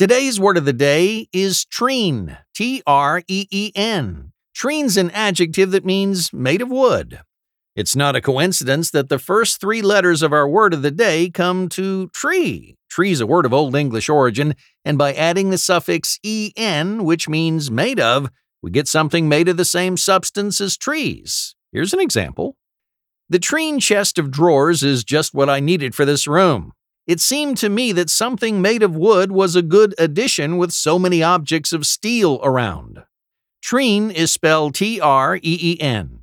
Today's word of the day is treen. T R E E N. Treen's an adjective that means made of wood. It's not a coincidence that the first three letters of our word of the day come to tree. Tree's a word of Old English origin, and by adding the suffix en, which means made of, we get something made of the same substance as trees. Here's an example. The treen chest of drawers is just what I needed for this room. It seemed to me that something made of wood was a good addition with so many objects of steel around. Treen is spelled T R E E N.